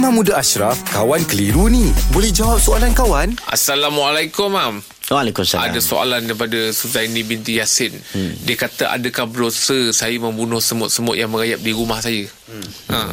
Imam Muda Ashraf, kawan keliru ni. Boleh jawab soalan kawan? Assalamualaikum, Mam. Waalaikumsalam. Ada soalan daripada Suzaini binti Yasin. Hmm. Dia kata, adakah berdosa saya membunuh semut-semut yang merayap di rumah saya? Hmm. Ha.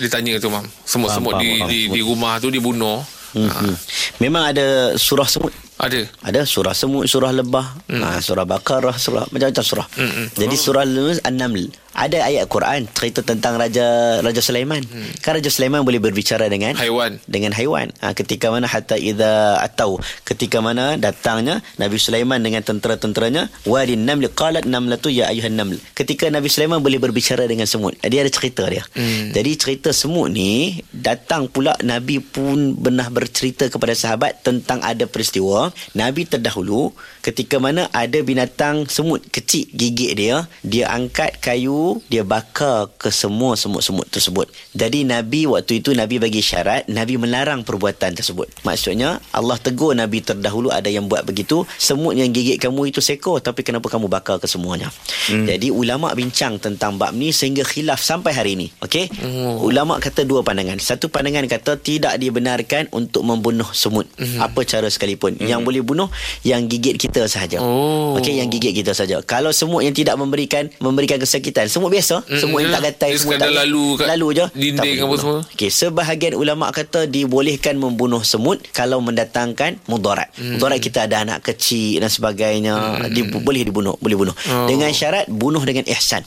Dia tanya tu, Mam. Semut-semut Faham, di, faham, di, faham. di rumah tu dia bunuh. Hmm, Ha. hmm. Memang ada surah semut. Ada. Ada surah semut, surah lebah, hmm. ha, surah bakarah, surah macam-macam surah. Hmm, hmm. Jadi surah An-Naml ada ayat Quran cerita tentang raja Raja Sulaiman. Hmm. Kan Raja Sulaiman boleh berbicara dengan Haiwan. dengan haiwan. Ha, ketika mana hatta idza atau ketika mana datangnya Nabi Sulaiman dengan tentera-tenteranya wadin naml qalat namlatu ya ayuhan naml. Ketika Nabi Sulaiman boleh berbicara dengan semut. Dia ada cerita dia. Hmm. Jadi cerita semut ni datang pula Nabi pun pernah bercerita kepada sahabat tentang ada peristiwa Nabi terdahulu ketika mana ada binatang semut kecil gigit dia, dia angkat kayu, dia bakar ke semua semut-semut tersebut. Jadi Nabi waktu itu Nabi bagi syarat, Nabi melarang perbuatan tersebut. Maksudnya Allah tegur Nabi terdahulu ada yang buat begitu, semut yang gigit kamu itu seekor tapi kenapa kamu bakar ke semuanya? Hmm. Jadi ulama bincang tentang bab ni sehingga khilaf sampai hari ini. Okey? Oh. Ulama kata dua pandangan. Satu pandangan kata tidak dibenarkan untuk membunuh semut. Mm-hmm. Apa cara sekalipun. Mm-hmm. Yang boleh bunuh yang gigit kita sahaja. Oh. Okey, yang gigit kita saja. Kalau semut yang tidak memberikan memberikan kesakitan, semut biasa, Mm-mm, semut yang ya. tak gatai, Dia semut tak lalu kat lalu je. dinding apa semua. Okey, sebahagian ulama kata dibolehkan membunuh semut kalau mendatangkan mudarat. Mm. Mudarat kita ada anak kecil dan sebagainya, mm. di, boleh dibunuh, boleh bunuh. Oh. Dengan syarat bunuh dengan ihsan.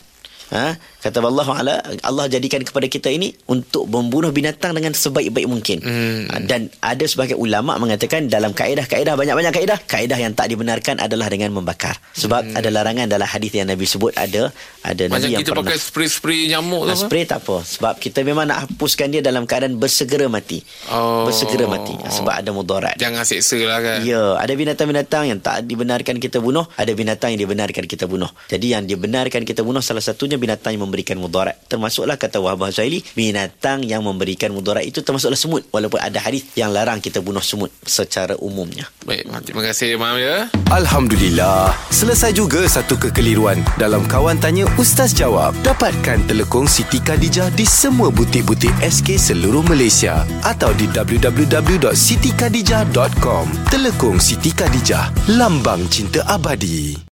Ha? Kata Allah Ta'ala Allah jadikan kepada kita ini Untuk membunuh binatang Dengan sebaik-baik mungkin Hmm. ha, Dan ada sebagai ulama mengatakan Dalam kaedah-kaedah Banyak-banyak kaedah Kaedah yang tak dibenarkan Adalah dengan membakar Sebab ada larangan Dalam hadis yang Nabi sebut Ada ada Hmm. Macam Nabi yang kita pernah pakai spray-spray nyamuk. Ha, spray tak apa Sebab kita memang nak hapuskan dia Dalam keadaan bersegera mati Oh. Bersegera mati Sebab ada mudarat Jangan seksa lah kan. Ya, ada binatang-binatang yang tak dibenarkan kita bunuh, ada binatang yang dibenarkan kita bunuh. Jadi yang dibenarkan kita bunuh salah satunya binatang yang memberikan mudarat. Termasuklah kata Wahbah Zuhaili, binatang yang memberikan mudarat itu termasuklah semut. Walaupun ada hadis yang larang kita bunuh semut secara umumnya. Baik, terima kasih, Mam ya. Alhamdulillah, selesai juga satu kekeliruan dalam Kawan Tanya Ustaz Jawab. Dapatkan telekong Siti Khadijah di semua butik-butik SK seluruh Malaysia atau di www.sitikadijah.com. Telekong Siti Khadijah, lambang cinta abadi.